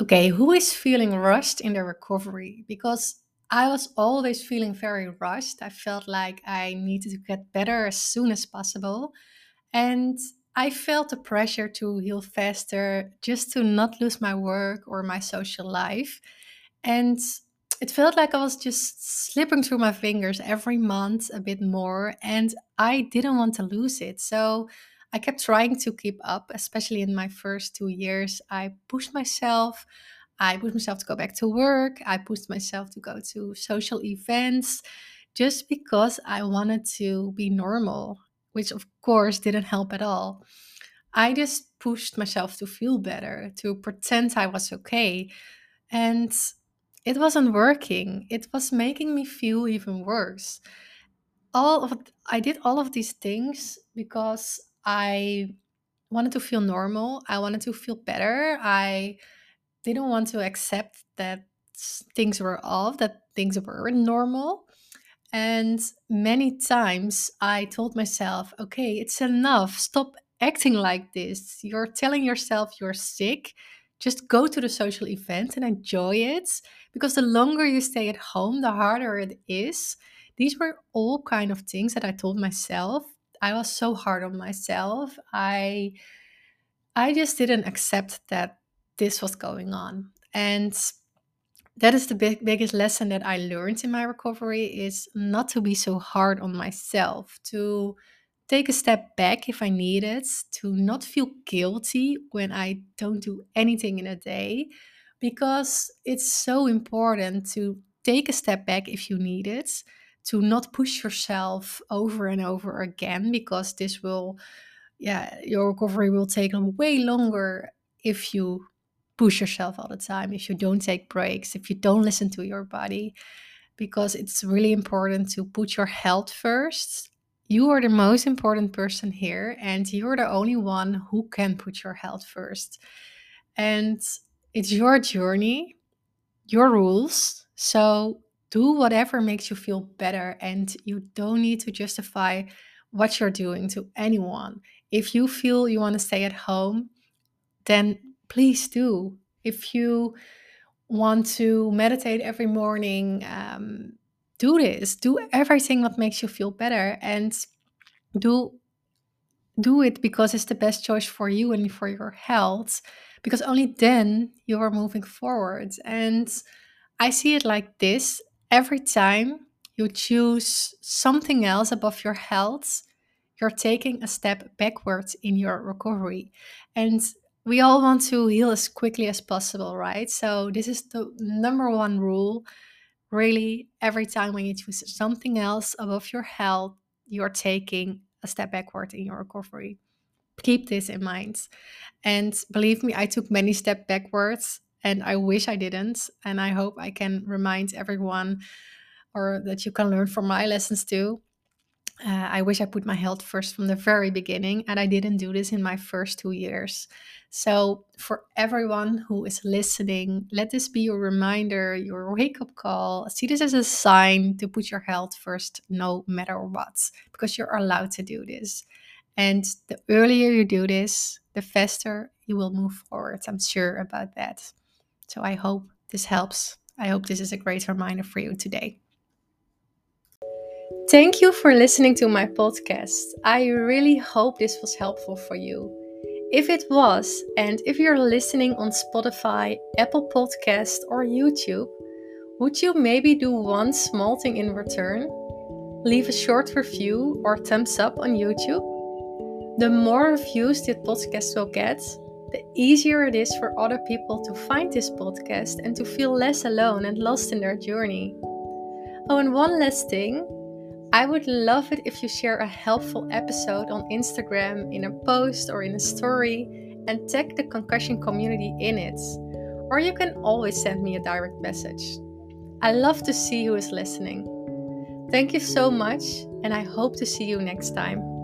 Okay, who is feeling rushed in their recovery? Because I was always feeling very rushed. I felt like I needed to get better as soon as possible. And I felt the pressure to heal faster just to not lose my work or my social life. And it felt like I was just slipping through my fingers every month a bit more, and I didn't want to lose it. So I kept trying to keep up, especially in my first two years. I pushed myself. I pushed myself to go back to work. I pushed myself to go to social events just because I wanted to be normal, which of course didn't help at all. I just pushed myself to feel better, to pretend I was okay. And it wasn't working. It was making me feel even worse. All of I did all of these things because I wanted to feel normal. I wanted to feel better. I didn't want to accept that things were off, that things were normal. And many times I told myself, okay, it's enough. Stop acting like this. You're telling yourself you're sick. Just go to the social event and enjoy it. Because the longer you stay at home, the harder it is. These were all kind of things that I told myself. I was so hard on myself. I I just didn't accept that this was going on. And that is the big, biggest lesson that I learned in my recovery is not to be so hard on myself, to take a step back if I need it, to not feel guilty when I don't do anything in a day, because it's so important to take a step back if you need it, to not push yourself over and over again, because this will, yeah, your recovery will take way longer if you push yourself all the time, if you don't take breaks, if you don't listen to your body, because it's really important to put your health first. You are the most important person here, and you're the only one who can put your health first. And it's your journey, your rules. So do whatever makes you feel better, and you don't need to justify what you're doing to anyone. If you feel you want to stay at home, then please do. If you want to meditate every morning, um, do this. Do everything what makes you feel better, and do do it because it's the best choice for you and for your health. Because only then you are moving forward. And I see it like this: every time you choose something else above your health, you're taking a step backwards in your recovery. And we all want to heal as quickly as possible, right? So, this is the number one rule. Really, every time when you choose something else above your health, you're taking a step backward in your recovery. Keep this in mind. And believe me, I took many steps backwards and I wish I didn't. And I hope I can remind everyone or that you can learn from my lessons too uh, I wish I put my health first from the very beginning, and I didn't do this in my first two years. So, for everyone who is listening, let this be your reminder, your wake up call. See this as a sign to put your health first, no matter what, because you're allowed to do this. And the earlier you do this, the faster you will move forward. I'm sure about that. So, I hope this helps. I hope this is a great reminder for you today. Thank you for listening to my podcast. I really hope this was helpful for you. If it was, and if you're listening on Spotify, Apple Podcast, or YouTube, would you maybe do one small thing in return? Leave a short review or thumbs up on YouTube. The more reviews this podcast will get, the easier it is for other people to find this podcast and to feel less alone and lost in their journey. Oh, and one last thing I would love it if you share a helpful episode on Instagram in a post or in a story and tag the concussion community in it. Or you can always send me a direct message. I love to see who is listening. Thank you so much, and I hope to see you next time.